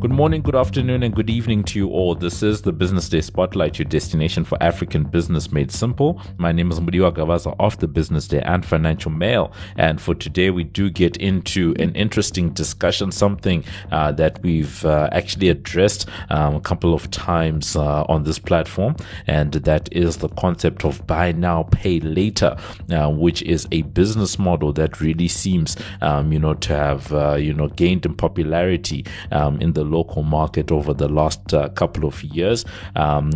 Good morning, good afternoon, and good evening to you all. This is the Business Day Spotlight, your destination for African business made simple. My name is Mudiwa Gavaza of the Business Day and Financial Mail. And for today, we do get into an interesting discussion, something uh, that we've uh, actually addressed um, a couple of times uh, on this platform. And that is the concept of buy now, pay later, uh, which is a business model that really seems, um, you know, to have, uh, you know, gained in popularity um, in the local market over the last uh, couple of years. Um,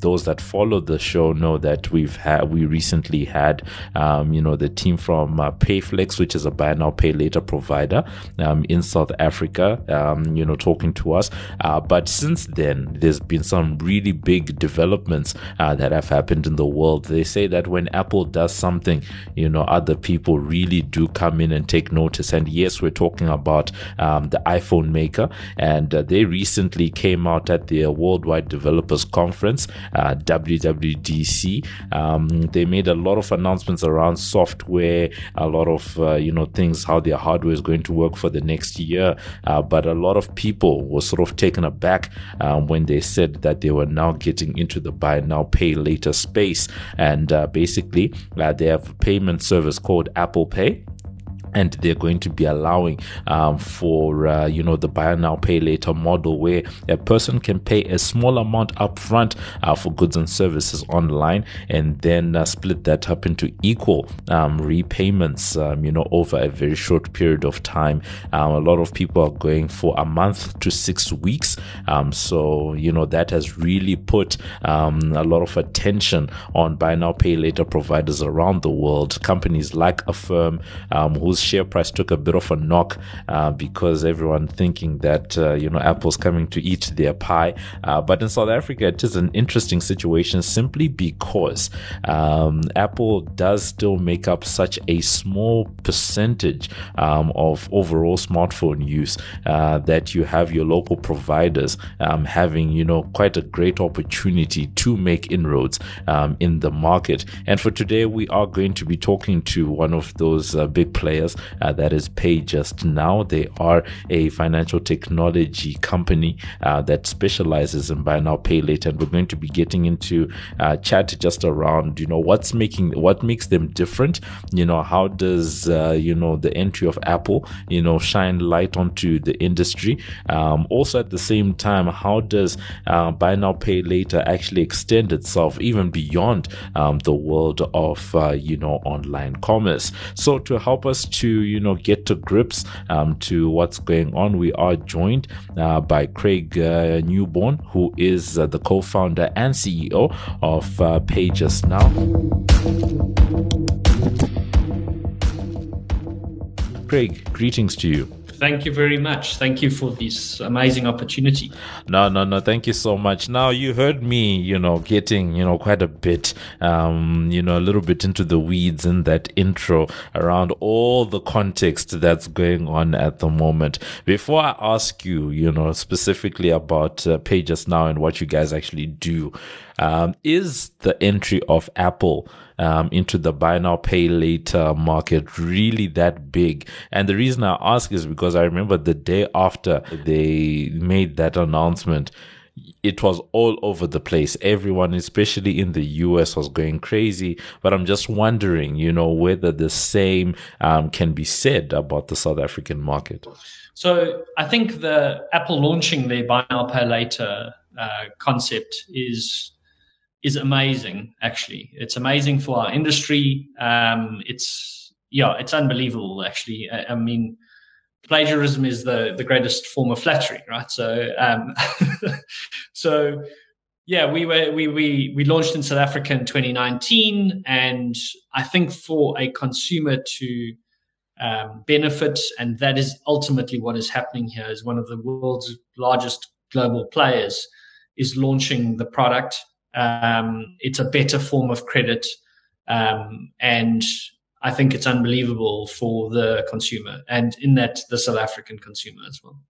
those that follow the show know that we've had we recently had um, you know the team from uh, Payflex, which is a buy now pay later provider um, in South Africa, um, you know talking to us. Uh, but since then, there's been some really big developments uh, that have happened in the world. They say that when Apple does something, you know other people really do come in and take notice. And yes, we're talking about um, the iPhone maker and uh, they recently came out at the Worldwide Developers Conference, uh, WWDC. Um, they made a lot of announcements around software, a lot of uh, you know things how their hardware is going to work for the next year. Uh, but a lot of people were sort of taken aback um, when they said that they were now getting into the buy now pay later space, and uh, basically uh, they have a payment service called Apple Pay and they're going to be allowing um, for uh, you know the buy now pay later model where a person can pay a small amount upfront uh, for goods and services online and then uh, split that up into equal um, repayments um, you know over a very short period of time. Um, a lot of people are going for a month to six weeks. Um, so you know that has really put um, a lot of attention on buy now pay later providers around the world. Companies like Affirm who's share price took a bit of a knock uh, because everyone thinking that uh, you know Apple's coming to eat their pie. Uh, but in South Africa, it is an interesting situation simply because um, Apple does still make up such a small percentage um, of overall smartphone use uh, that you have your local providers um, having you know quite a great opportunity to make inroads um, in the market. And for today, we are going to be talking to one of those uh, big players uh, that is PayJustNow. They are a financial technology company uh, that specializes in buy now, pay later. And we're going to be getting into uh, chat just around, you know, what's making, what makes them different? You know, how does, uh, you know, the entry of Apple, you know, shine light onto the industry? Um, also at the same time, how does uh, buy now, pay later actually extend itself even beyond um, the world of, uh, you know, online commerce? So to help us to you know get to grips um, to what's going on, we are joined uh, by Craig uh, Newborn, who is uh, the co-founder and CEO of uh, Now. Craig, greetings to you. Thank you very much. Thank you for this amazing opportunity. No, no, no. Thank you so much. Now you heard me, you know, getting, you know, quite a bit, um, you know, a little bit into the weeds in that intro around all the context that's going on at the moment. Before I ask you, you know, specifically about uh, now and what you guys actually do, um, is the entry of Apple um, into the buy now pay later market really that big? And the reason I ask is because I remember the day after they made that announcement it was all over the place. Everyone, especially in the US, was going crazy. But I'm just wondering, you know, whether the same um, can be said about the South African market. So I think the Apple launching their buy now pay later uh, concept is is amazing. Actually, it's amazing for our industry. Um, it's yeah, it's unbelievable. Actually, I, I, mean, plagiarism is the the greatest form of flattery, right? So, um, so yeah, we were we we we launched in South Africa in 2019, and I think for a consumer to um, benefit, and that is ultimately what is happening here. Is one of the world's largest global players is launching the product um, it's a better form of credit. Um, and I think it's unbelievable for the consumer and in that the South African consumer as well.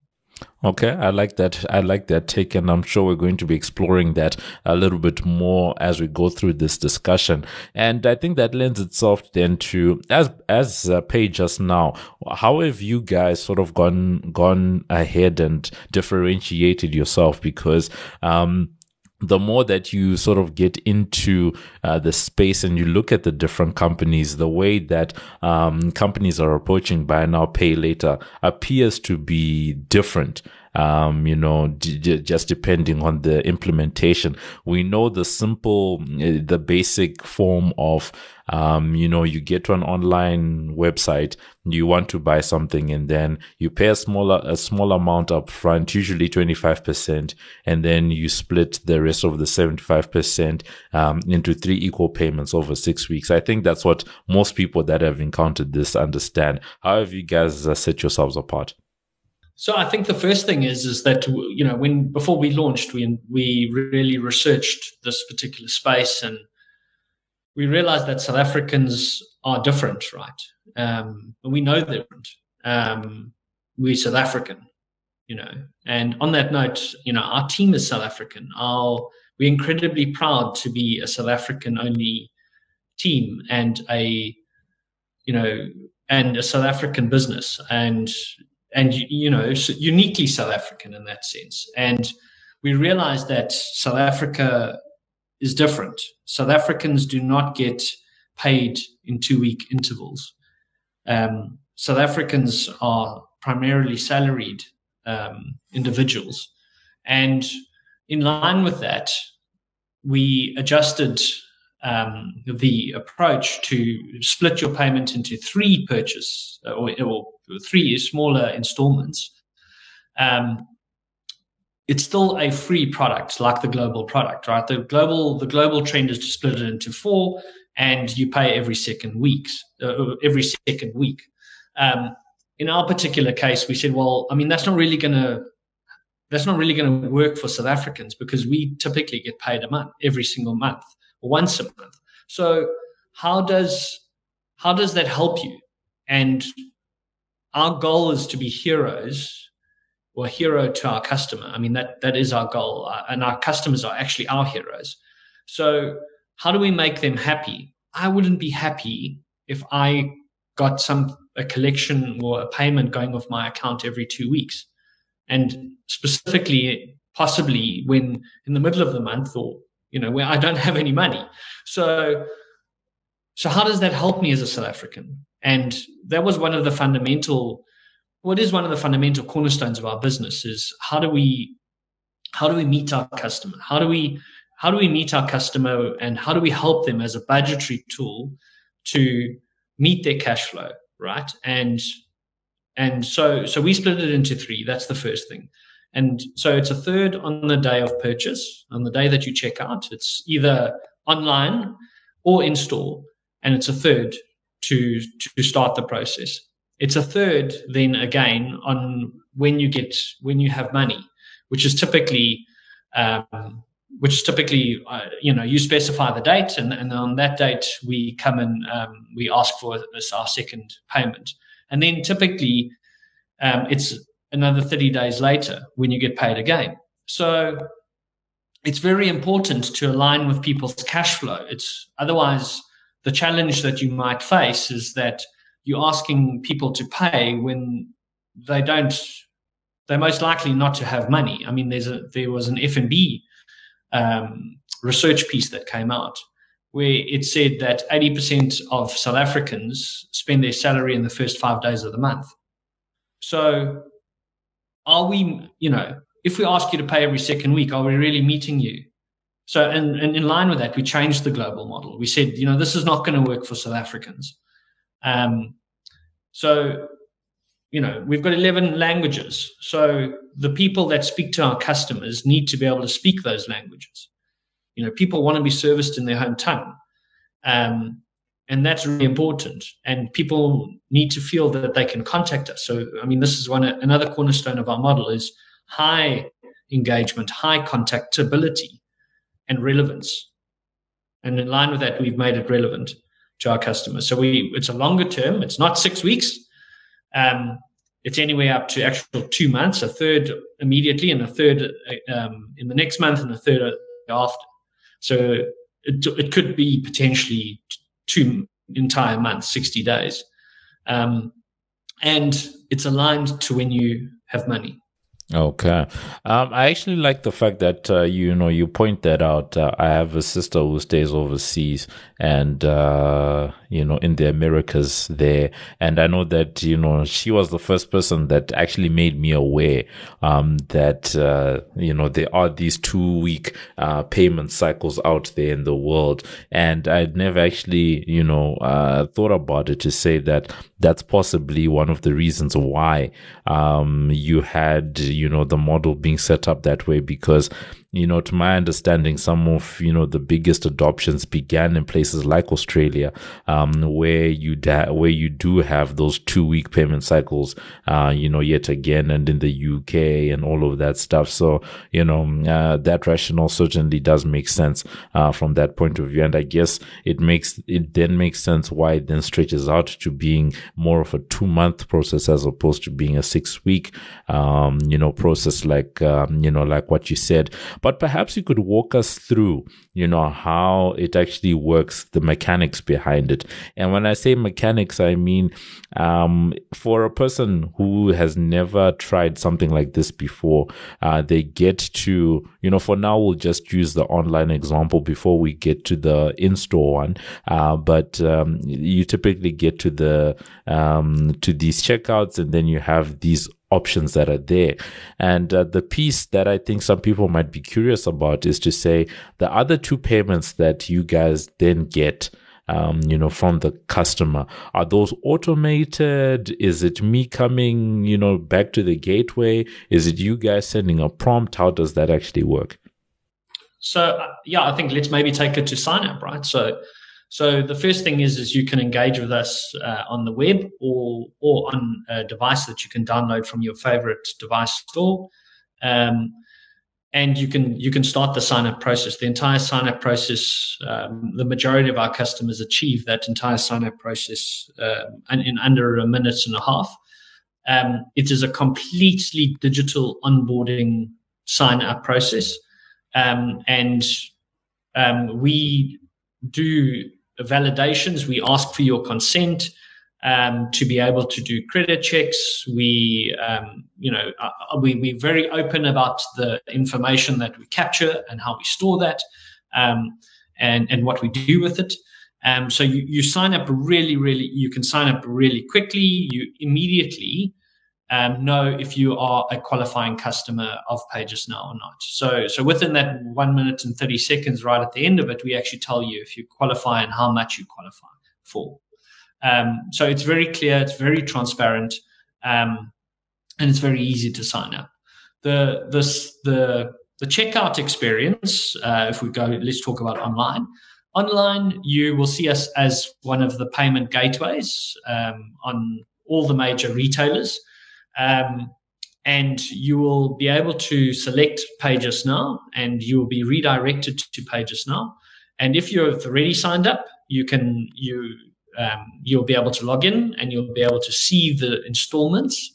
Okay, I like that. I like that take, and I'm sure we're going to be exploring that a little bit more as we go through this discussion. And I think that lends itself then to as as uh, Pay just now. How have you guys sort of gone gone ahead and differentiated yourself? Because um, the more that you sort of get into uh, the space and you look at the different companies, the way that um, companies are approaching buy now, pay later appears to be different um, you know, d- d- just depending on the implementation. We know the simple, eh, the basic form of, um, you know, you get to an online website, you want to buy something and then you pay a smaller, a small amount up front, usually 25%, and then you split the rest of the 75%, um, into three equal payments over six weeks. I think that's what most people that have encountered this understand. How have you guys uh, set yourselves apart? So I think the first thing is is that you know when before we launched we we really researched this particular space and we realized that South Africans are different, right? Um, we know they're different. Um, we're South African, you know. And on that note, you know, our team is South African. Our we're incredibly proud to be a South African only team and a you know and a South African business. And and you know uniquely South African in that sense. And we realized that South Africa is different. South Africans do not get paid in two week intervals. Um, South Africans are primarily salaried um, individuals. And in line with that, we adjusted um, the approach to split your payment into three purchase or, or three smaller installments, um, it's still a free product like the global product, right? The global the global trend is to split it into four, and you pay every second weeks uh, every second week. Um, in our particular case, we said, well, I mean, that's not really going to that's not really going to work for South Africans because we typically get paid a month every single month once a month. So how does how does that help you? And our goal is to be heroes or hero to our customer. I mean, that, that is our goal. Uh, and our customers are actually our heroes. So how do we make them happy? I wouldn't be happy if I got some, a collection or a payment going off my account every two weeks. And specifically, possibly when in the middle of the month or, you know, where I don't have any money. So, so how does that help me as a South African? And that was one of the fundamental, what is one of the fundamental cornerstones of our business is how do we, how do we meet our customer? How do we, how do we meet our customer and how do we help them as a budgetary tool to meet their cash flow, right? And, and so, so we split it into three. That's the first thing. And so it's a third on the day of purchase, on the day that you check out. It's either online or in store. And it's a third to to start the process. It's a third then again on when you get when you have money, which is typically um, which is typically uh, you know you specify the date and, and on that date we come and um, we ask for our second payment. And then typically um, it's another 30 days later when you get paid again. So it's very important to align with people's cash flow. It's otherwise the challenge that you might face is that you're asking people to pay when they don't they're most likely not to have money. I mean there's a there was an fnb um, research piece that came out where it said that 80% of south africans spend their salary in the first five days of the month. So are we you know if we ask you to pay every second week are we really meeting you so, and, and in line with that, we changed the global model. We said, you know, this is not going to work for South Africans. Um, so, you know, we've got 11 languages. So the people that speak to our customers need to be able to speak those languages. You know, people want to be serviced in their home tongue. Um, and that's really important. And people need to feel that they can contact us. So, I mean, this is one another cornerstone of our model is high engagement, high contactability and relevance. And in line with that, we've made it relevant to our customers. So we, it's a longer term. It's not six weeks. Um, it's anywhere up to actual two months, a third immediately, and a third um, in the next month, and a third after. So it, it could be potentially two entire months, 60 days. Um, and it's aligned to when you have money. Okay. Um, I actually like the fact that, uh, you know, you point that out. Uh, I have a sister who stays overseas and, uh, you know, in the Americas there. And I know that, you know, she was the first person that actually made me aware, um, that, uh, you know, there are these two week, uh, payment cycles out there in the world. And I'd never actually, you know, uh, thought about it to say that that's possibly one of the reasons why, um, you had, you know, the model being set up that way because you know, to my understanding, some of, you know, the biggest adoptions began in places like Australia, um, where you, da- where you do have those two week payment cycles, uh, you know, yet again, and in the UK and all of that stuff. So, you know, uh, that rationale certainly does make sense, uh, from that point of view. And I guess it makes, it then makes sense why it then stretches out to being more of a two month process as opposed to being a six week, um, you know, process like, um, you know, like what you said. But perhaps you could walk us through, you know, how it actually works, the mechanics behind it. And when I say mechanics, I mean, um, for a person who has never tried something like this before, uh, they get to, you know, for now, we'll just use the online example before we get to the in-store one. Uh, but, um, you typically get to the, um, to these checkouts and then you have these options that are there. And uh, the piece that I think some people might be curious about is to say the other two payments that you guys then get. Um, you know, from the customer, are those automated? Is it me coming, you know, back to the gateway? Is it you guys sending a prompt? How does that actually work? So, uh, yeah, I think let's maybe take it to sign up, right? So, so the first thing is is you can engage with us uh, on the web or or on a device that you can download from your favorite device store, um, and you can you can start the sign up process. The entire sign up process, um, the majority of our customers achieve that entire sign up process uh, in, in, under a minute and a half. Um, it is a completely digital onboarding sign up process, um, and um, we do validations. We ask for your consent um, to be able to do credit checks. We, um, you know, uh, uh, we, we're very open about the information that we capture and how we store that um, and, and what we do with it. Um, so you, you sign up really, really, you can sign up really quickly. You immediately um, know if you are a qualifying customer of PayJustNow or not. So, so within that one minute and 30 seconds, right at the end of it, we actually tell you if you qualify and how much you qualify for. Um, so it's very clear, it's very transparent, um, and it's very easy to sign up. The, this, the, the checkout experience, uh, if we go, let's talk about online. Online, you will see us as one of the payment gateways um, on all the major retailers. Um, and you will be able to select PayJustNow and you will be redirected to PayJustNow. And if you've already signed up, you can you um, you'll be able to log in and you'll be able to see the installments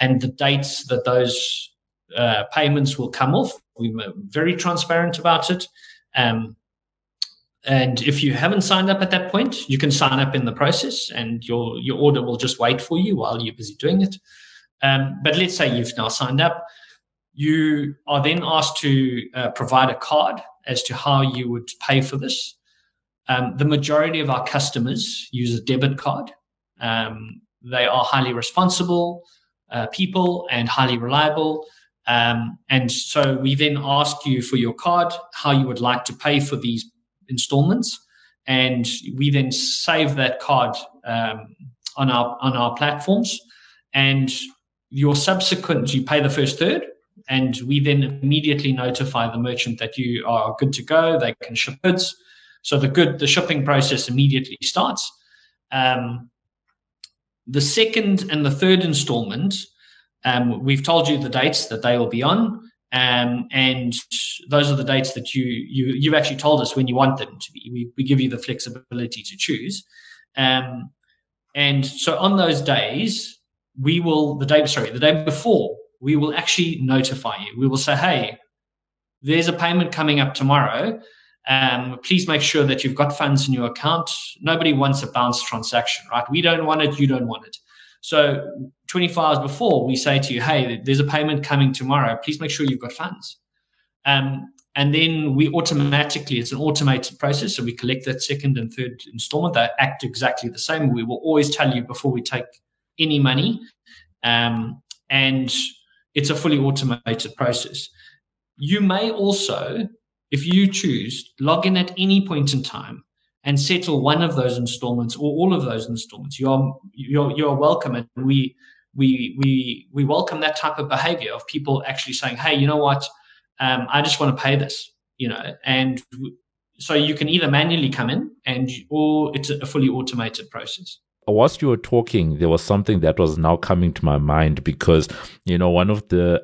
and the dates that those uh, payments will come off. We are very transparent about it. Um, and if you haven't signed up at that point, you can sign up in the process and your your order will just wait for you while you're busy doing it. Um, but let's say you've now signed up. You are then asked to uh, provide a card as to how you would pay for this. Um, the majority of our customers use a debit card. Um, they are highly responsible uh, people and highly reliable. Um, and so we then ask you for your card, how you would like to pay for these installments. And we then save that card um, on our on our platforms. And your subsequent, you pay the first third, and we then immediately notify the merchant that you are good to go. They can ship goods. So the good, the shipping process immediately starts. Um, the second and the third installment, um, we've told you the dates that they will be on, um, and those are the dates that you you you've actually told us when you want them to be. We, we give you the flexibility to choose, um, and so on those days, we will the day sorry the day before we will actually notify you. We will say, hey, there's a payment coming up tomorrow. Um, please make sure that you've got funds in your account. Nobody wants a bounce transaction, right? We don't want it. You don't want it. So 24 hours before, we say to you, hey, there's a payment coming tomorrow. Please make sure you've got funds. Um, and then we automatically, it's an automated process. So we collect that second and third installment. They act exactly the same. We will always tell you before we take any money. Um, and it's a fully automated process. You may also, if you choose, log in at any point in time and settle one of those installments or all of those installments. You're you're you're welcome, and we we we we welcome that type of behavior of people actually saying, "Hey, you know what? Um, I just want to pay this," you know, and so you can either manually come in and or it's a fully automated process whilst you were talking, there was something that was now coming to my mind because you know one of the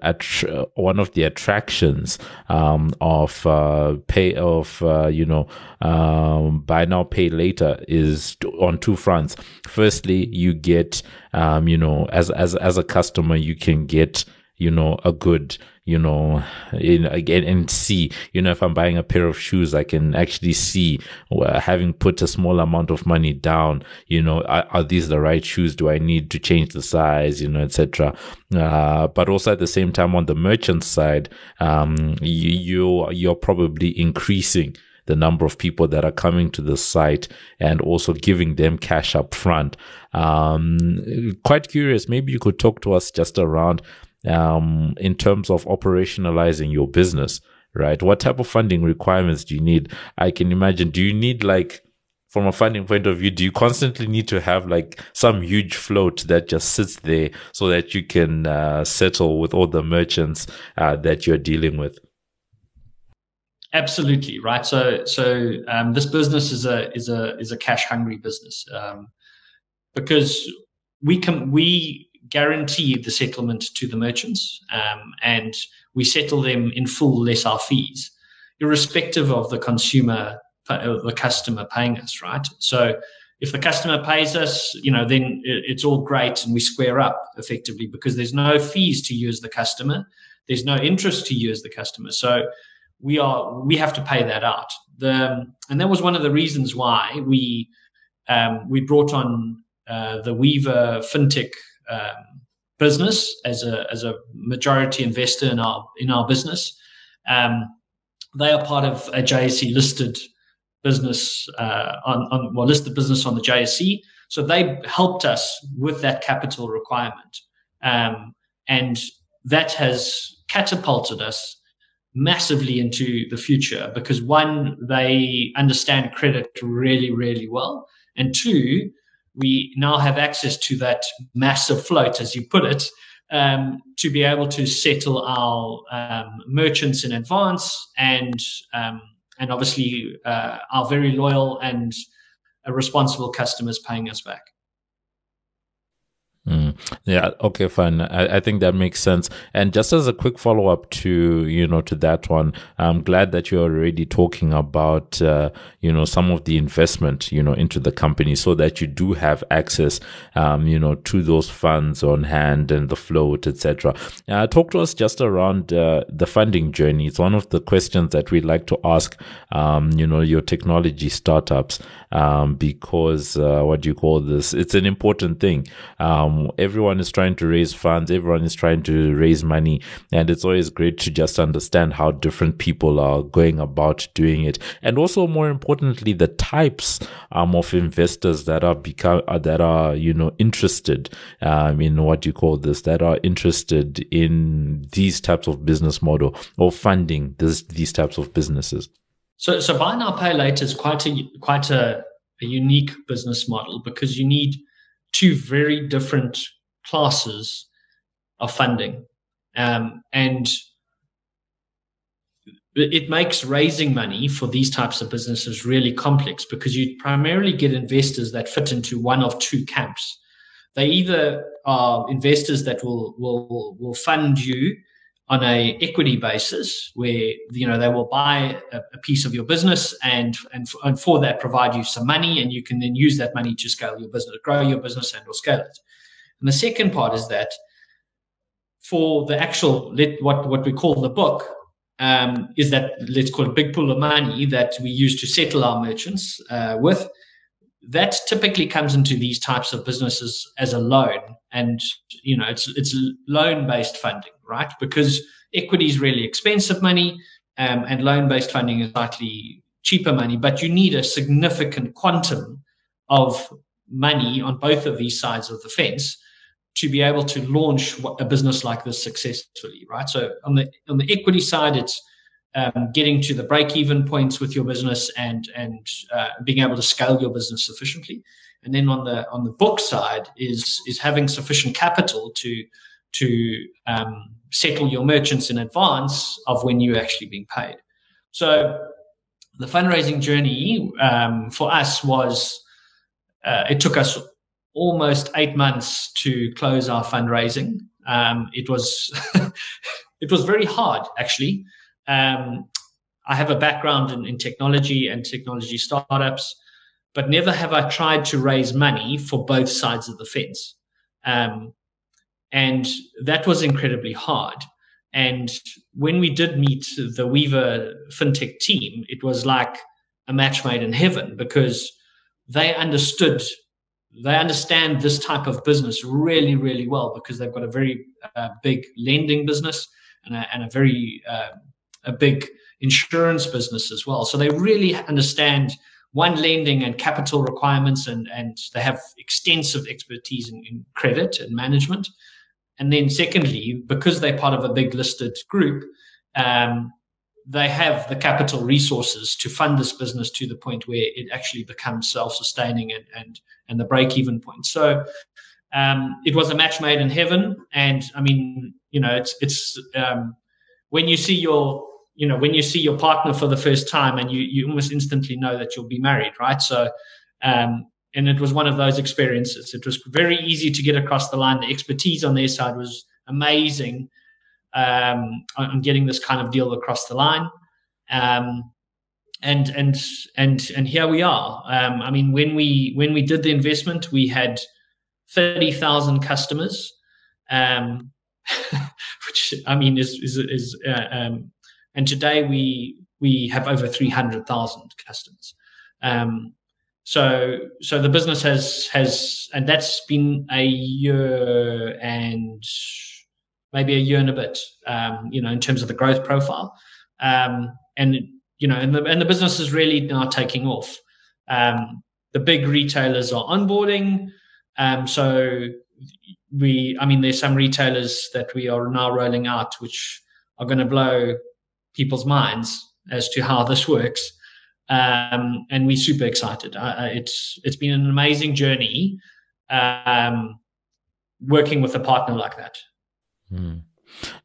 one of the attractions um, of uh, pay of uh, you know um, buy now pay later is on two fronts. Firstly, you get um, you know as as as a customer you can get you know a good you know, in, again and see, you know, if I'm buying a pair of shoes, I can actually see uh, having put a small amount of money down, you know, are, are these the right shoes? Do I need to change the size, you know, etc. Uh, but also at the same time on the merchant side, um, you, you you're probably increasing the number of people that are coming to the site and also giving them cash up front. Um, quite curious. Maybe you could talk to us just around um, in terms of operationalizing your business, right? What type of funding requirements do you need? I can imagine, do you need like, from a funding point of view, do you constantly need to have like some huge float that just sits there so that you can uh, settle with all the merchants uh, that you're dealing with? Absolutely right. So, so um, this business is a is a is a cash hungry business um, because we can we guarantee the settlement to the merchants um, and we settle them in full less our fees, irrespective of the consumer, uh, the customer paying us, right? So if the customer pays us, you know, then it's all great and we square up effectively because there's no fees to you as the customer. There's no interest to you as the customer. So we are, we have to pay that out. The, and that was one of the reasons why we, um, we brought on uh, the Weaver FinTech um, business as a as a majority investor in our in our business. Um, they are part of a JSE listed business uh, on, on well listed business on the JSE. So they helped us with that capital requirement, um, and that has catapulted us massively into the future because one, they understand credit really, really well, and two, we now have access to that massive float, as you put it, um, to be able to settle our um, merchants in advance and um, and obviously uh, our very loyal and uh, responsible customers paying us back. Mm. Yeah. Okay. Fine. I, I, think that makes sense. And just as a quick follow up to you know to that one, I'm glad that you're already talking about uh, you know some of the investment you know into the company so that you do have access um, you know to those funds on hand and the float, etc. Uh, talk to us just around uh, the funding journey. It's one of the questions that we like to ask. Um, you know your technology startups um, because uh, what do you call this? It's an important thing. Um, everyone is trying to raise funds, everyone is trying to raise money, and it's always great to just understand how different people are going about doing it, and also more importantly, the types um, of investors that are become uh, that are you know interested um, in what you call this, that are interested in these types of business model or funding this, these types of businesses. So, so buy now pay later is quite a quite a, a unique business model because you need two very different classes of funding. Um, and it makes raising money for these types of businesses really complex because you primarily get investors that fit into one of two camps. They either are investors that will will will fund you on a equity basis where you know they will buy a, a piece of your business and, and and for that provide you some money and you can then use that money to scale your business grow your business and or scale it And the second part is that for the actual what what we call the book um, is that let's call it a big pool of money that we use to settle our merchants uh, with. That typically comes into these types of businesses as a loan, and you know it's it's loan based funding, right? Because equity is really expensive money, um, and loan based funding is slightly cheaper money. But you need a significant quantum of money on both of these sides of the fence to be able to launch a business like this successfully, right? So on the on the equity side, it's um, getting to the break even points with your business and and uh, being able to scale your business sufficiently. And then on the on the book side is is having sufficient capital to to um, settle your merchants in advance of when you're actually being paid. So the fundraising journey um, for us was uh, it took us almost eight months to close our fundraising. Um, it was it was very hard actually. Um, I have a background in, in, technology and technology startups, but never have I tried to raise money for both sides of the fence. Um, and that was incredibly hard. And when we did meet the Weaver fintech team, it was like a match made in heaven because they understood they understand this type of business really, really well because they've got a very uh, big lending business and a, and a very uh, a big insurance business as well. So they really understand one lending and capital requirements, and and they have extensive expertise in, in credit and management. And then secondly, because they're part of a big listed group, um, they have the capital resources to fund this business to the point where it actually becomes self-sustaining and and and the break-even point. So um, it was a match made in heaven, and I mean, you know, it's it's um, when you see your you know when you see your partner for the first time, and you you almost instantly know that you'll be married, right? So. Um, and it was one of those experiences. It was very easy to get across the line. The expertise on their side was amazing um, on getting this kind of deal across the line. Um, and and and and here we are. Um, I mean, when we when we did the investment, we had thirty thousand customers, um, which I mean is is, is uh, um, and today we we have over three hundred thousand customers. Um, so so the business has has and that's been a year and maybe a year and a bit, um, you know, in terms of the growth profile. Um, and, you know, and the, and the business is really now taking off. Um, the big retailers are onboarding. Um, so we, I mean, there's some retailers that we are now rolling out, which are going to blow people's minds as to how this works. Um, and we're super excited. Uh, it's it's been an amazing journey um, working with a partner like that. Mm.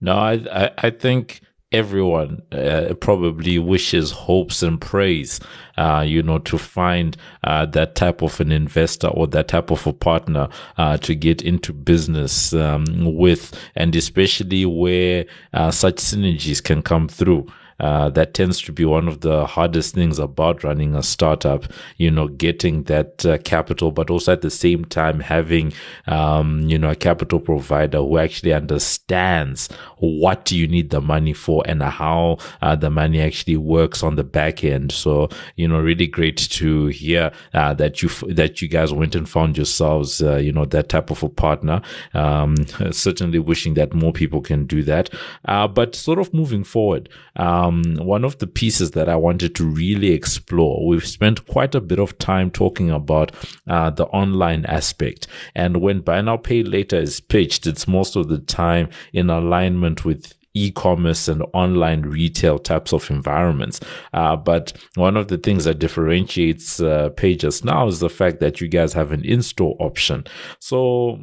No, I, I, think everyone uh, probably wishes, hopes, and prays, uh, you know, to find uh, that type of an investor or that type of a partner uh, to get into business um, with, and especially where uh, such synergies can come through. Uh, that tends to be one of the hardest things about running a startup, you know, getting that uh, capital, but also at the same time having, um, you know, a capital provider who actually understands what you need the money for and how uh, the money actually works on the back end. So, you know, really great to hear uh, that you, that you guys went and found yourselves, uh, you know, that type of a partner. Um, certainly wishing that more people can do that. but sort of moving forward, um, um, one of the pieces that I wanted to really explore. We've spent quite a bit of time talking about uh, the online aspect. And when Buy Now Pay Later is pitched, it's most of the time in alignment with e-commerce and online retail types of environments. Uh, but one of the things that differentiates uh, PayJustNow is the fact that you guys have an in-store option. So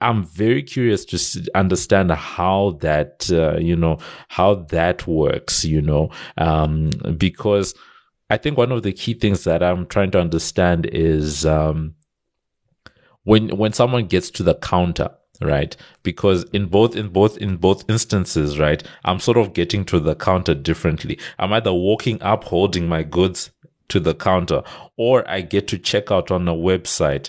I'm very curious to understand how that, uh, you know, how that works, you know, um, because I think one of the key things that I'm trying to understand is, um, when, when someone gets to the counter, right because in both in both in both instances right i'm sort of getting to the counter differently i'm either walking up holding my goods to the counter or i get to check out on a website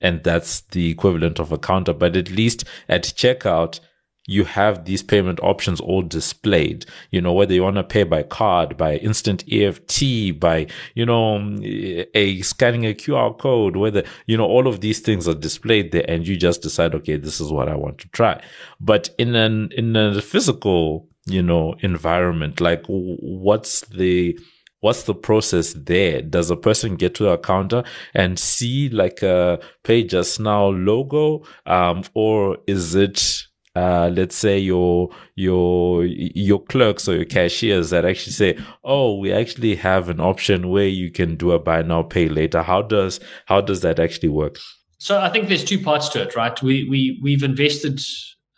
and that's the equivalent of a counter. But at least at checkout, you have these payment options all displayed. You know, whether you want to pay by card, by instant EFT, by, you know, a scanning a QR code, whether, you know, all of these things are displayed there and you just decide, okay, this is what I want to try. But in an, in a physical, you know, environment, like what's the, what's the process there? Does a person get to a counter and see like a pay just now logo? Um, or is it, uh, let's say your your your clerks or your cashiers that actually say, "Oh, we actually have an option where you can do a buy now, pay later." How does how does that actually work? So I think there's two parts to it, right? We we we've invested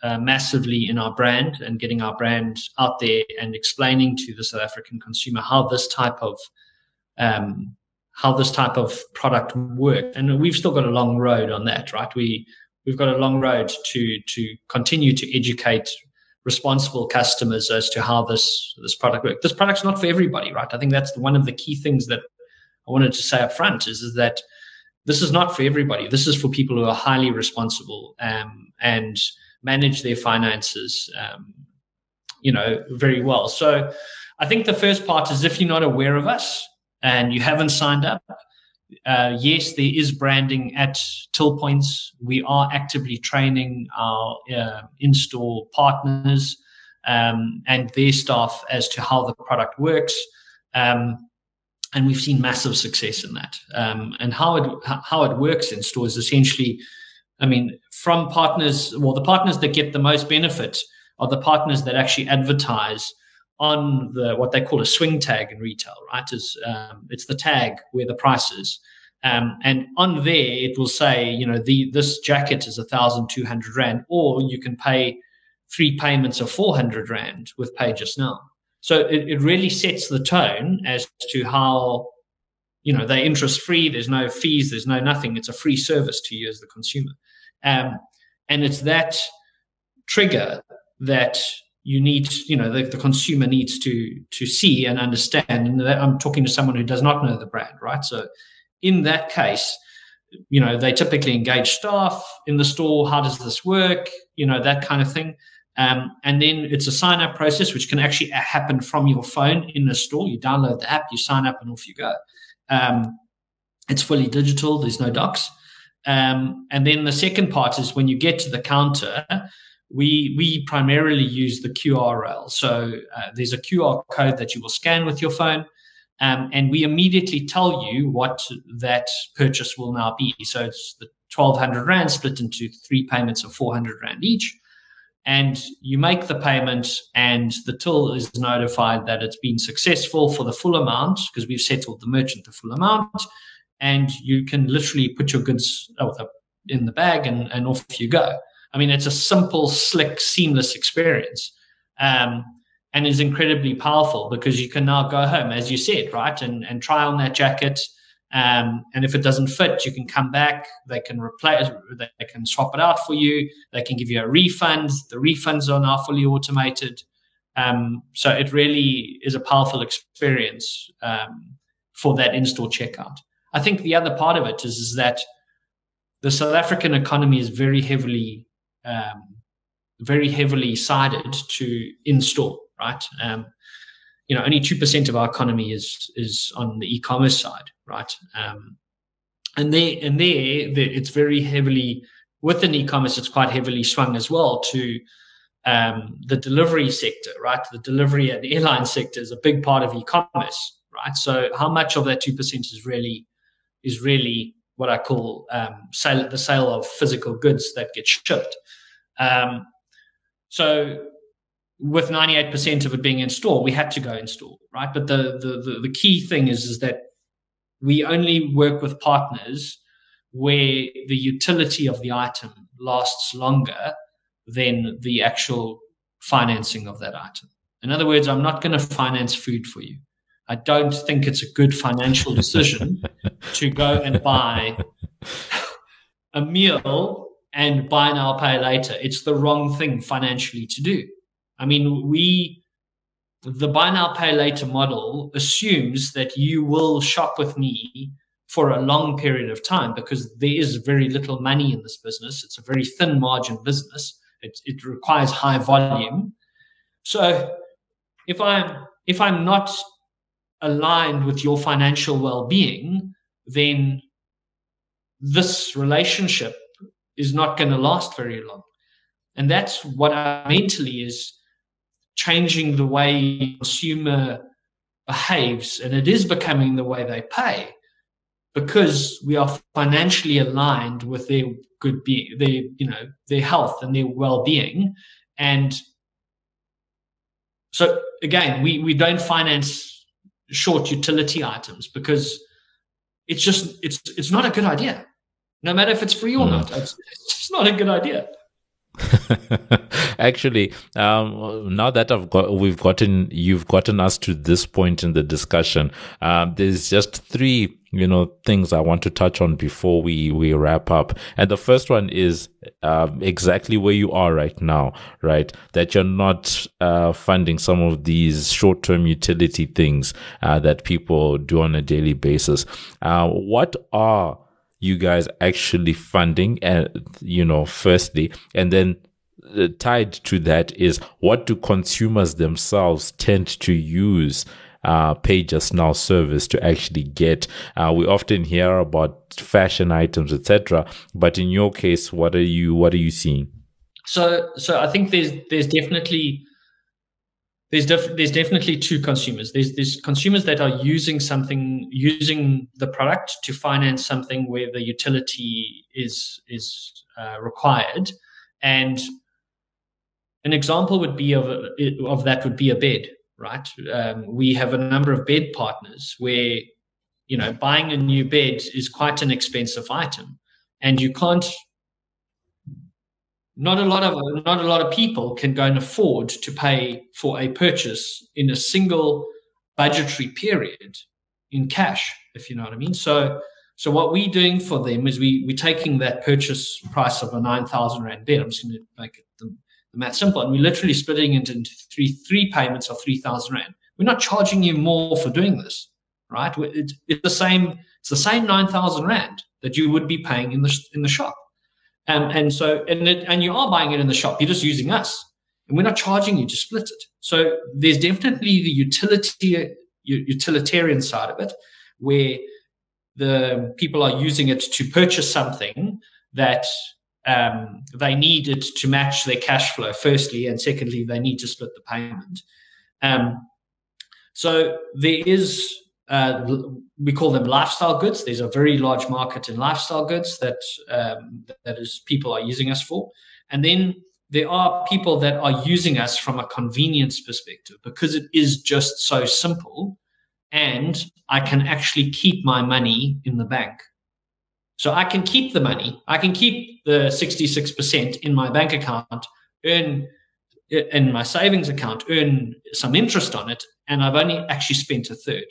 uh, massively in our brand and getting our brand out there and explaining to the South African consumer how this type of um, how this type of product works. And we've still got a long road on that, right? We we've got a long road to to continue to educate responsible customers as to how this this product works. This product's not for everybody, right? I think that's one of the key things that I wanted to say up front is, is that this is not for everybody. This is for people who are highly responsible um, and manage their finances, um, you know, very well. So I think the first part is if you're not aware of us and you haven't signed up, uh, yes, there is branding at till points. We are actively training our uh, in-store partners um, and their staff as to how the product works. Um, and we've seen massive success in that. Um, and how it how it works in stores essentially I mean, from partners, well, the partners that get the most benefit are the partners that actually advertise on the what they call a swing tag in retail, right? Is um, it's the tag where the price is, um, and on there it will say, you know, the this jacket is a thousand two hundred rand, or you can pay three payments of four hundred rand with Pay Just Now. So it, it really sets the tone as to how you know they're interest free there's no fees there's no nothing it's a free service to you as the consumer um, and it's that trigger that you need you know the, the, consumer needs to to see and understand. And i'm talking to someone who does not know the brand right? So in that case you know they typically engage staff in the store how does this work? You know that kind of thing. Um, and then it's a sign up process which can actually happen from your phone in the store. You download the app you sign up and off you go. Um, it's fully digital. There's no docs. Um, and then the second part is when you get to the counter, we we primarily use the QRL. So uh, there's a QR code that you will scan with your phone, um, and we immediately tell you what that purchase will now be. So it's the 1200 rand split into three payments of 400 rand each and you make the payment and the till is notified that it's been successful for the full amount because we've settled the merchant the full amount and you can literally put your goods in the bag and, and off you go i mean it's a simple slick seamless experience um, and is incredibly powerful because you can now go home as you said right and, and try on that jacket um, and if it doesn't fit, you can come back. They can replace. They can swap it out for you. They can give you a refund. The refunds are now fully automated. Um, so it really is a powerful experience um, for that in-store checkout. I think the other part of it is, is that the South African economy is very heavily, um, very heavily sided to in-store, right? Um, you know, only two percent of our economy is is on the e-commerce side right? Um, and there, and there, it's very heavily within e-commerce. It's quite heavily swung as well to um, the delivery sector, right? The delivery and airline sector is a big part of e-commerce, right? So, how much of that two percent is really is really what I call um, sale, the sale of physical goods that get shipped. Um, so with 98% of it being in store, we had to go in store, right? But the, the, the, the key thing is, is that we only work with partners where the utility of the item lasts longer than the actual financing of that item. In other words, I'm not going to finance food for you. I don't think it's a good financial decision to go and buy a meal and buy now, pay later. It's the wrong thing financially to do. I mean, we the buy now pay later model assumes that you will shop with me for a long period of time because there is very little money in this business. It's a very thin margin business. It, it requires high volume. So if I'm if I'm not aligned with your financial well-being, then this relationship is not going to last very long. And that's what I mentally is changing the way consumer behaves, and it is becoming the way they pay because we are financially aligned with their good being, their you know their health and their well-being, and so again, we we don't finance short utility items because it's just it's it's not a good idea. No matter if it's free or mm. not, it's, it's not a good idea. Actually, um, now that I've got, we've gotten, you've gotten us to this point in the discussion. Um, there's just three, you know, things I want to touch on before we we wrap up. And the first one is um, exactly where you are right now, right? That you're not uh, funding some of these short-term utility things uh, that people do on a daily basis. Uh, what are you guys actually funding and you know firstly and then uh, tied to that is what do consumers themselves tend to use uh, PayJustNow service to actually get. Uh, we often hear about fashion items, etc. But in your case, what are you what are you seeing? So, so I think there's there's definitely there's def- there's definitely two consumers. There's there's consumers that are using something, using the product to finance something where the utility is is uh, required, and an example would be of of that would be a bed, right? Um, we have a number of bed partners where you know buying a new bed is quite an expensive item, and you can't not a lot of not a lot of people can go and afford to pay for a purchase in a single budgetary period in cash, if you know what I mean. So so what we're doing for them is we we're taking that purchase price of a nine thousand rand bed. I'm just going to make the, the math simple, and we're literally splitting it into three three payments of three thousand rand. We're not charging you more for doing this, right? It's, it's the same. It's the same nine thousand rand that you would be paying in the in the shop. Um, and so, and it, and you are buying it in the shop. You're just using us, and we're not charging you to split it. So there's definitely the utility utilitarian side of it, where the people are using it to purchase something that um, they need it to match their cash flow. Firstly, and secondly, they need to split the payment. Um, so there is uh, we call them lifestyle goods. There's a very large market in lifestyle goods that um, that is people are using us for, and then there are people that are using us from a convenience perspective because it is just so simple, and I can actually keep my money in the bank. So I can keep the money. I can keep the 66% in my bank account, earn in my savings account, earn some interest on it, and I've only actually spent a third.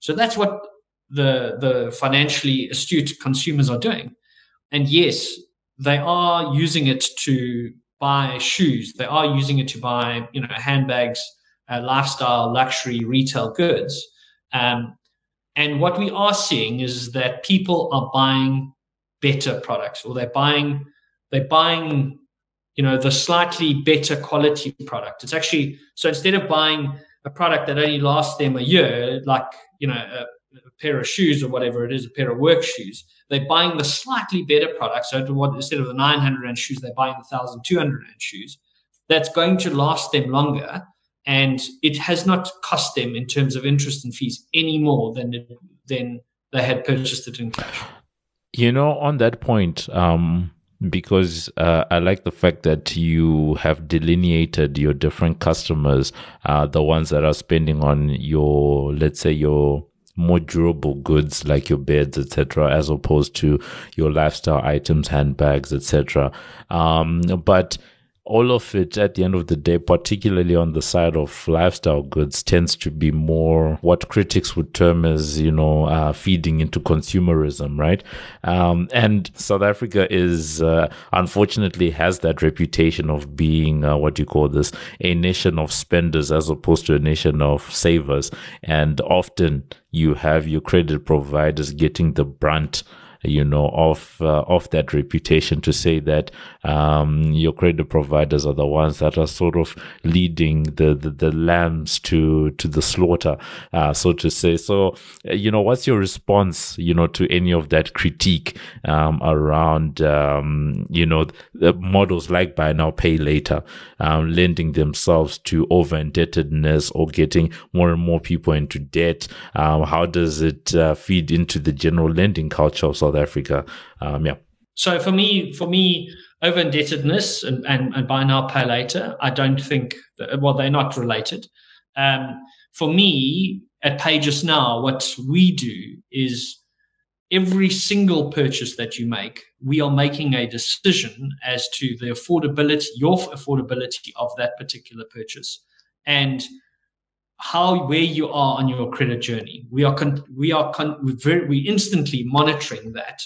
So that's what the the financially astute consumers are doing. And yes, they are using it to buy shoes. They are using it to buy, you know, handbags, uh, lifestyle, luxury, retail goods. Um, and what we are seeing is that people are buying better products, or they're buying they're buying, you know, the slightly better quality product. It's actually so instead of buying a product that only lasts them a year, like you know a, a, pair of shoes or whatever it is, a pair of work shoes. They're buying the slightly better product. So what, instead of the 900 rand shoes, they're buying the 1,200 rand shoes. That's going to last them longer, and it has not cost them in terms of interest and fees any more than than they had purchased it in cash. You know, on that point, um, because uh, I like the fact that you have delineated your different customers, uh, the ones that are spending on your, let's say, your more durable goods like your beds, etc., as opposed to your lifestyle items, handbags, etc. Um, but all of it at the end of the day, particularly on the side of lifestyle goods, tends to be more what critics would term as, you know, uh, feeding into consumerism, right? Um, and South Africa is, uh, unfortunately, has that reputation of being uh, what you call this a nation of spenders as opposed to a nation of savers. And often you have your credit providers getting the brunt you know, of uh, of that reputation to say that um, your credit providers are the ones that are sort of leading the the, the lambs to to the slaughter, uh, so to say. So, uh, you know, what's your response, you know, to any of that critique um, around, um, you know, models like buy now pay later, um, lending themselves to over indebtedness or getting more and more people into debt? Um, how does it uh, feed into the general lending culture of South South Africa. Um, yeah. So for me, for me, over indebtedness and, and, and buy now, pay later, I don't think, that, well, they're not related. Um, for me, at PayJustNow, what we do is every single purchase that you make, we are making a decision as to the affordability, your affordability of that particular purchase. And how where you are on your credit journey. We are con- we are con- we very we instantly monitoring that,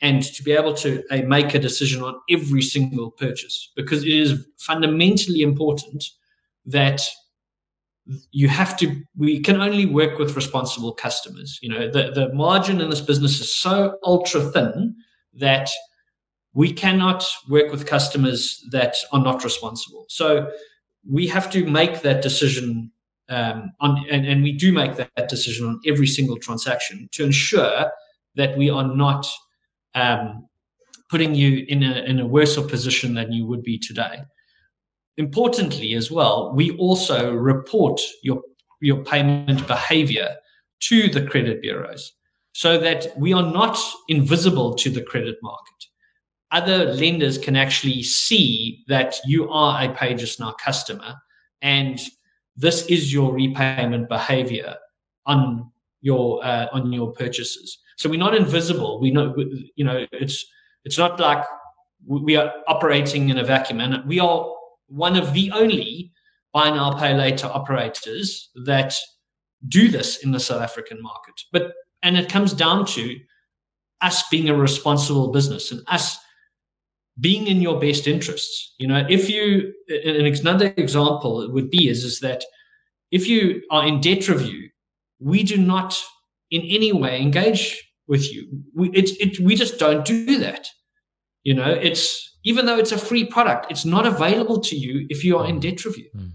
and to be able to uh, make a decision on every single purchase. Because it is fundamentally important that you have to we can only work with responsible customers. You know the, the margin in this business is so ultra thin that we cannot work with customers that are not responsible. So we have to make that decision um, on, and, and, we do make that, that, decision on every single transaction to ensure that we are not um, putting you in a, in a worse position than you would be today. Importantly, as well, we also report your your payment behavior to the credit bureaus so that we are not invisible to the credit market. Other lenders can actually see that you are a PayJustNow customer and this is your repayment behavior on your uh, on your purchases. So we're not invisible. We know you know it's it's not like we are operating in a vacuum, and we are one of the only buy now pay later operators that do this in the South African market. But and it comes down to us being a responsible business and us being in your best interests. You know, if you, another example would be is, is that if you are in debt review, we do not in any way engage with you. We, it, it, we just don't do that. You know, it's, even though it's a free product, it's not available to you if you are in debt review. Mm.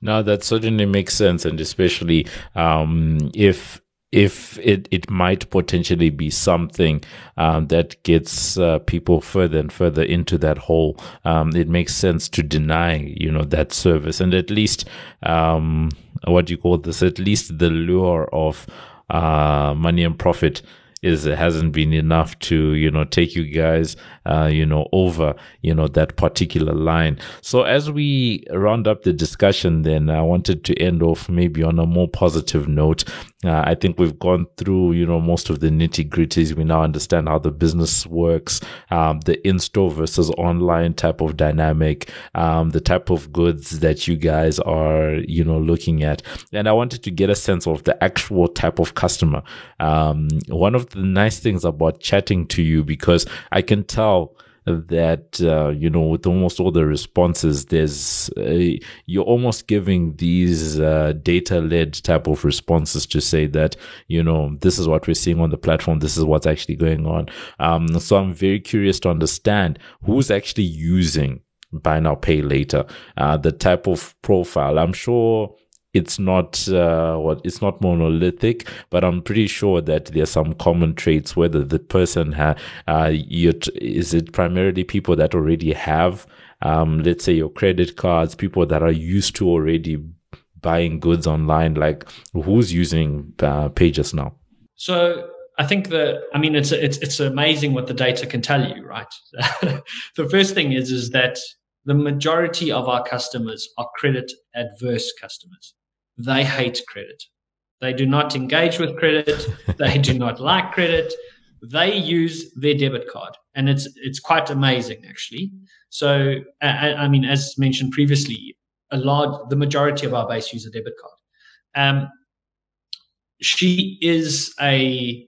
No, that certainly makes sense, and especially um, if if it, it might potentially be something um, that gets uh, people further and further into that hole, um, it makes sense to deny, you know, that service and at least um, what do you call this? At least the lure of uh, money and profit is it hasn't been enough to you know take you guys uh, you know over you know that particular line. So as we round up the discussion then i wanted to end off maybe on a more positive note uh, i think we've gone through you know most of the nitty gritties we now understand how the business works um, the in-store versus online type of dynamic um, the type of goods that you guys are you know looking at. And i wanted to get a sense of the actual type of customer. Um, one of the nice things about chatting to you because I can tell that uh, you know with almost all the responses there's uh, you're almost giving these uh, data led type of responses to say that you know this is what we're seeing on the platform this is what's actually going on. Um, so i'm very curious to understand who's actually using buy now pay later uh, the type of profile. I'm sure it's not uh, what it's not monolithic, but I'm pretty sure that there's some common traits. Whether the person ha, uh, is it primarily people that already have, um, let's say your credit cards, people that are used to already buying goods online. Like who's using uh, now? So I think that I mean it's it's it's amazing what the data can tell you, right? the first thing is is that the majority of our customers are credit adverse customers they hate credit. They do not engage with credit. they do not like credit. They use their debit card. and it's it's quite amazing actually. So I, I mean, as mentioned previously, a large the majority of our base use a debit card. Um, she is a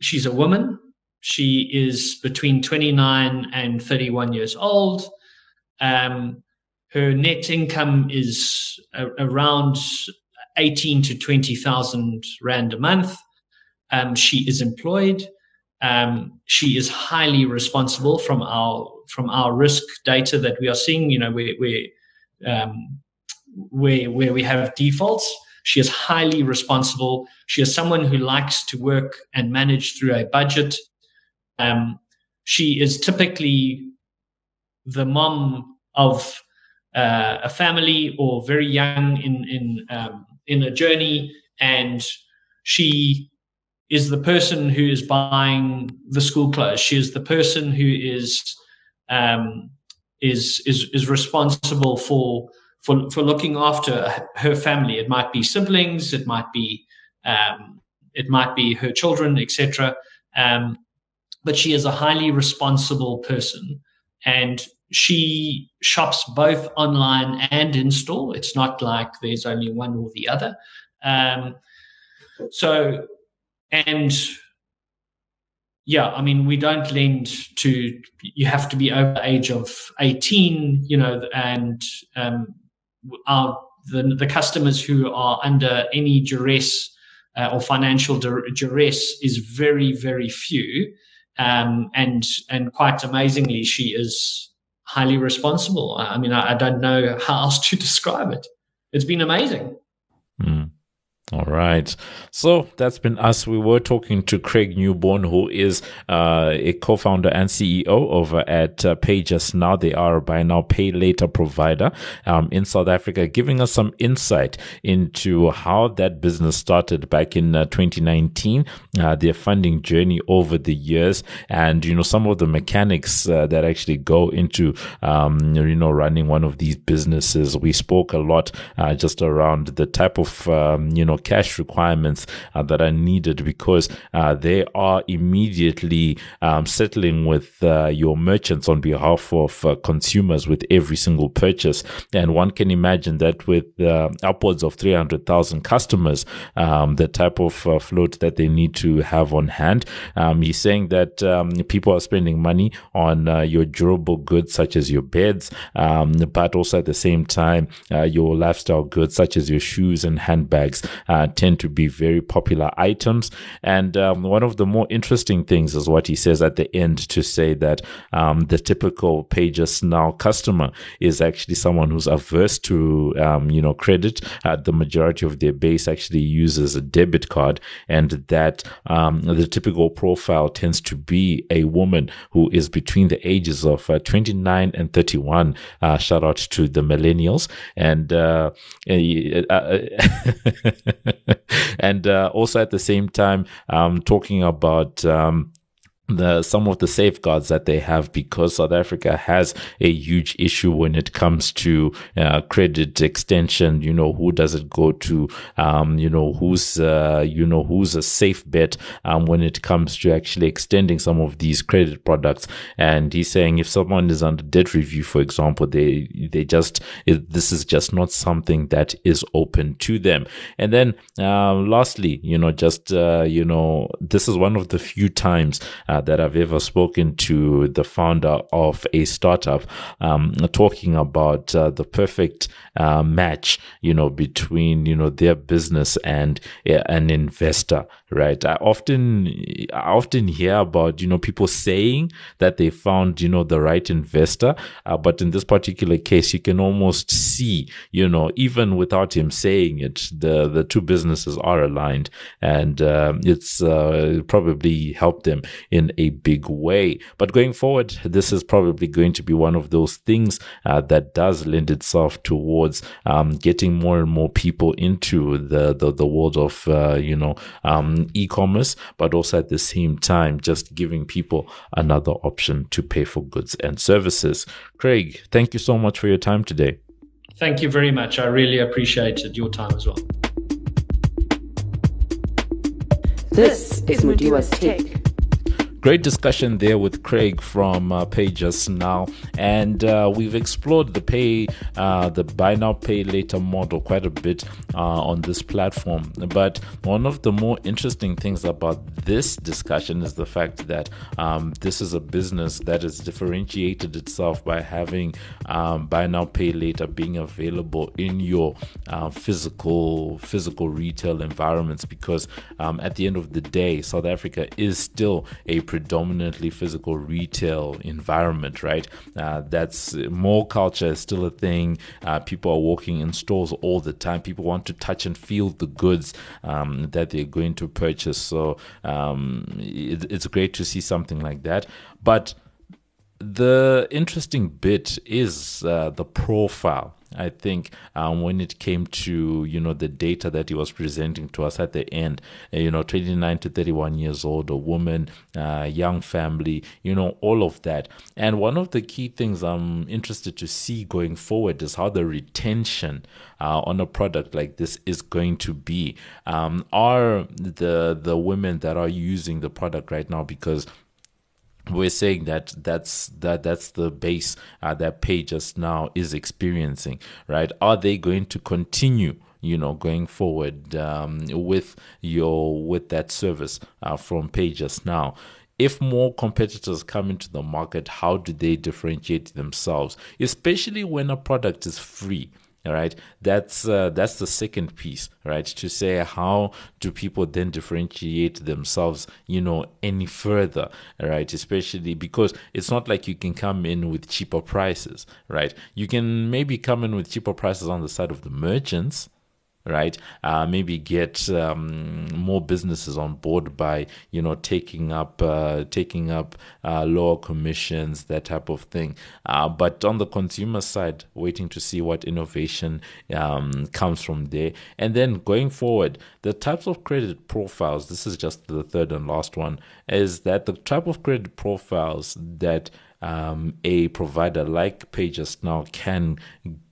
she's a woman. She is between 29 and 31 years old. Um, her net income is a, around 18 to 20,000 rand a month. Um, she is employed. Um, she is highly responsible from our from our risk data that we are seeing. You know, where where um, where where we have defaults. She is highly responsible. She is someone who likes to work and manage through a budget. Um, she is typically the mom of uh, a family or very young in in um, in a journey, and she is the person who is buying the school clothes. She is the person who is um, is is is responsible for for for looking after her family. It might be siblings, it might be um, it might be her children, etc. Um, but she is a highly responsible person, and she shops both online and in store. It's not like there's only one or the other. Um, so and yeah, I mean, we don't lend to, you have to be over the age of 18, you know, and um, our, the, the customers who are under any duress uh, or financial duress is very, very few. Um, and, and quite amazingly, she is highly responsible. I mean, I, I, don't know how else to describe it. It's been amazing. Mm. All right. So that's been us. We were talking to Craig Newborn, who is uh, a co-founder and CEO over at uh, PayJustNow. They are buy now pay later provider um, in South Africa, giving us some insight into how that business started back in uh, 2019, uh, their funding journey over the years, and you know some of the mechanics uh, that actually go into um, you know running one of these businesses. We spoke a lot uh, just around the type of um, you know cash requirements uh, that are needed because uh, they are immediately um, settling with uh, your merchants on behalf of uh, consumers with every single purchase. And one can imagine that with uh, upwards of 300,000 customers, um, the type of float that they need to have on hand. Um, he's saying that um, people are spending money on your durable goods such as your beds, um, but also at the same time, your lifestyle goods such as your shoes and handbags uh, tend to be very popular items. And um, one of the more interesting things is what he says at the end to say that um, the typical PayJustNow customer is actually someone who's averse to, um, you know, credit. Uh, the majority of their base actually uses a debit card, and that um, the typical profile tends to be a woman who is between the ages of uh, 29 and 31. Uh, shout out to the millennials and uh, uh, and uh, also at the same time, um, talking about um, the some of the safeguards that they have because South Africa has a huge issue when it comes to uh, credit extension. You know, who does it go to? Um, you know, who's uh, you know who's a safe bet um, when it comes to actually extending some of these credit products. And he's saying if someone is under debt review, for example, they they just it, this is just not something that is open to them. And then uh, lastly, you know, just uh, you know, this is one of the few times. Uh, uh, that I've ever spoken to the founder of a startup, um, talking about uh, the perfect uh, match, you know, between you know their business and an investor, right? I often, I often hear about you know people saying that they found you know the right investor, uh, but in this particular case, you can almost see, you know, even without him saying it, the the two businesses are aligned, and um, it's uh, probably helped them in in a big way. But going forward, this is probably going to be one of those things uh, that does lend itself towards um, getting more and more people into the the, the world of uh, you know um, e-commerce, but also at the same time just giving people another option to pay for goods and services. Craig, thank you so much for your time today. Thank you very much. I really appreciated your time as well. This is Mudiwa's Take. Great discussion there with Craig from uh, now, and uh, we've explored the pay, uh, the buy now pay later model quite a bit uh, on this platform. But one of the more interesting things about this discussion is the fact that um, this is a business that has differentiated itself by having um, buy now pay later being available in your uh, physical physical retail environments because um, at the end of the day, South Africa is still a predominantly physical retail environment, right? Uh, that's more culture is still a thing. Uh, people are walking in stores all the time. People want to touch and feel the goods um, that they're going to purchase. So um, it, it's great to see something like that. But the interesting bit is uh, the profile I think um, when it came to you know the data that he was presenting to us at the end, uh, you know, 29 to 31 years old, a woman, uh, young family, you know, all of that. And one of the key things I'm interested to see going forward is how the retention uh, on a product like this is going to be. Um, are the the women that are using the product right now because we're saying that that's that that's the base uh, that Now is experiencing right are they going to continue you know going forward um, with your with that service uh, from Now? if more competitors come into the market how do they differentiate themselves especially when a product is free right? That's uh, that's the second piece right? To say how do people then differentiate themselves you know any further right? Especially because it's not like you can come in with cheaper prices right? You can maybe come in with cheaper prices on the side of the merchants right? Uh, maybe get um, more businesses on board by you know taking up uh, taking up uh, lower commissions, that type of thing. Uh, but on the consumer side, waiting to see what innovation um, comes from there, and then going forward, the types of credit profiles. This is just the third and last one. Is that the type of credit profiles that um, a provider like PayJustNow can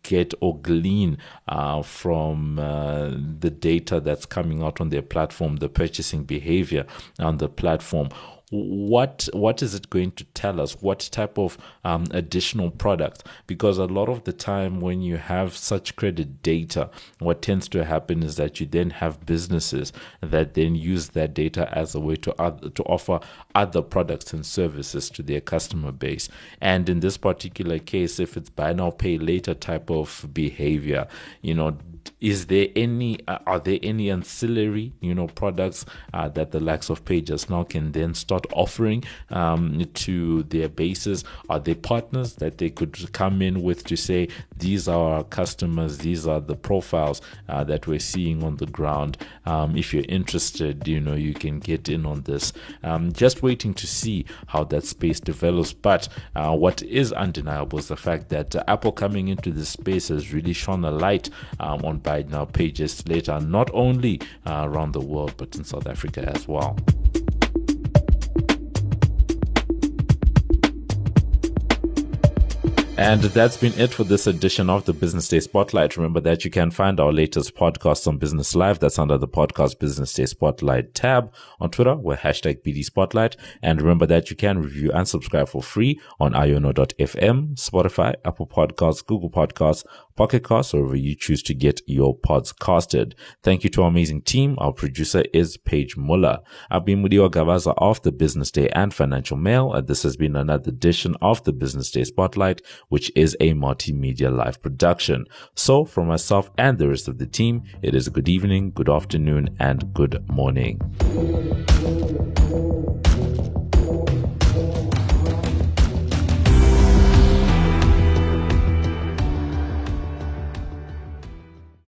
get or glean uh, from uh, the data that's coming out on their platform, the purchasing behavior on the platform what what is it going to tell us? What type of um, additional products? Because a lot of the time when you have such credit data what tends to happen is that you then have businesses that then use that data as a way to other, to offer other products and services to their customer base. And in this particular case if it's buy now pay later type of behavior you know is there any uh, are there any ancillary you know products uh, that the likes of PayJustNow can then start offering um, to their bases? Are there partners that they could come in with to say these are our customers these are the profiles uh, that we're seeing on the ground. Um, if you're interested you know you can get in on this. Um, just waiting to see how that space develops. But uh, what is undeniable is the fact that Apple coming into this space has really shone a light um, on Buy Now PayJustLater, not only uh, around the world, but in South Africa as well. And that's been it for this edition of the Business Day Spotlight. Remember that you can find our latest podcast on Business Live. That's under the podcast Business Day Spotlight tab. On Twitter, we're hashtag BD Spotlight. And remember that you can review and subscribe for free on iono.fm, Spotify, Apple Podcasts, Google Podcasts, Pocket Casts, or wherever you choose to get your pods casted. Thank you to our amazing team. Our producer is Paige Muller. I've been Mudiwa Gavaza of the Business Day and Financial Mail. And this has been another edition of the Business Day Spotlight which is a multimedia live production. So for myself and the rest of the team, it is a good evening, good afternoon, and good morning.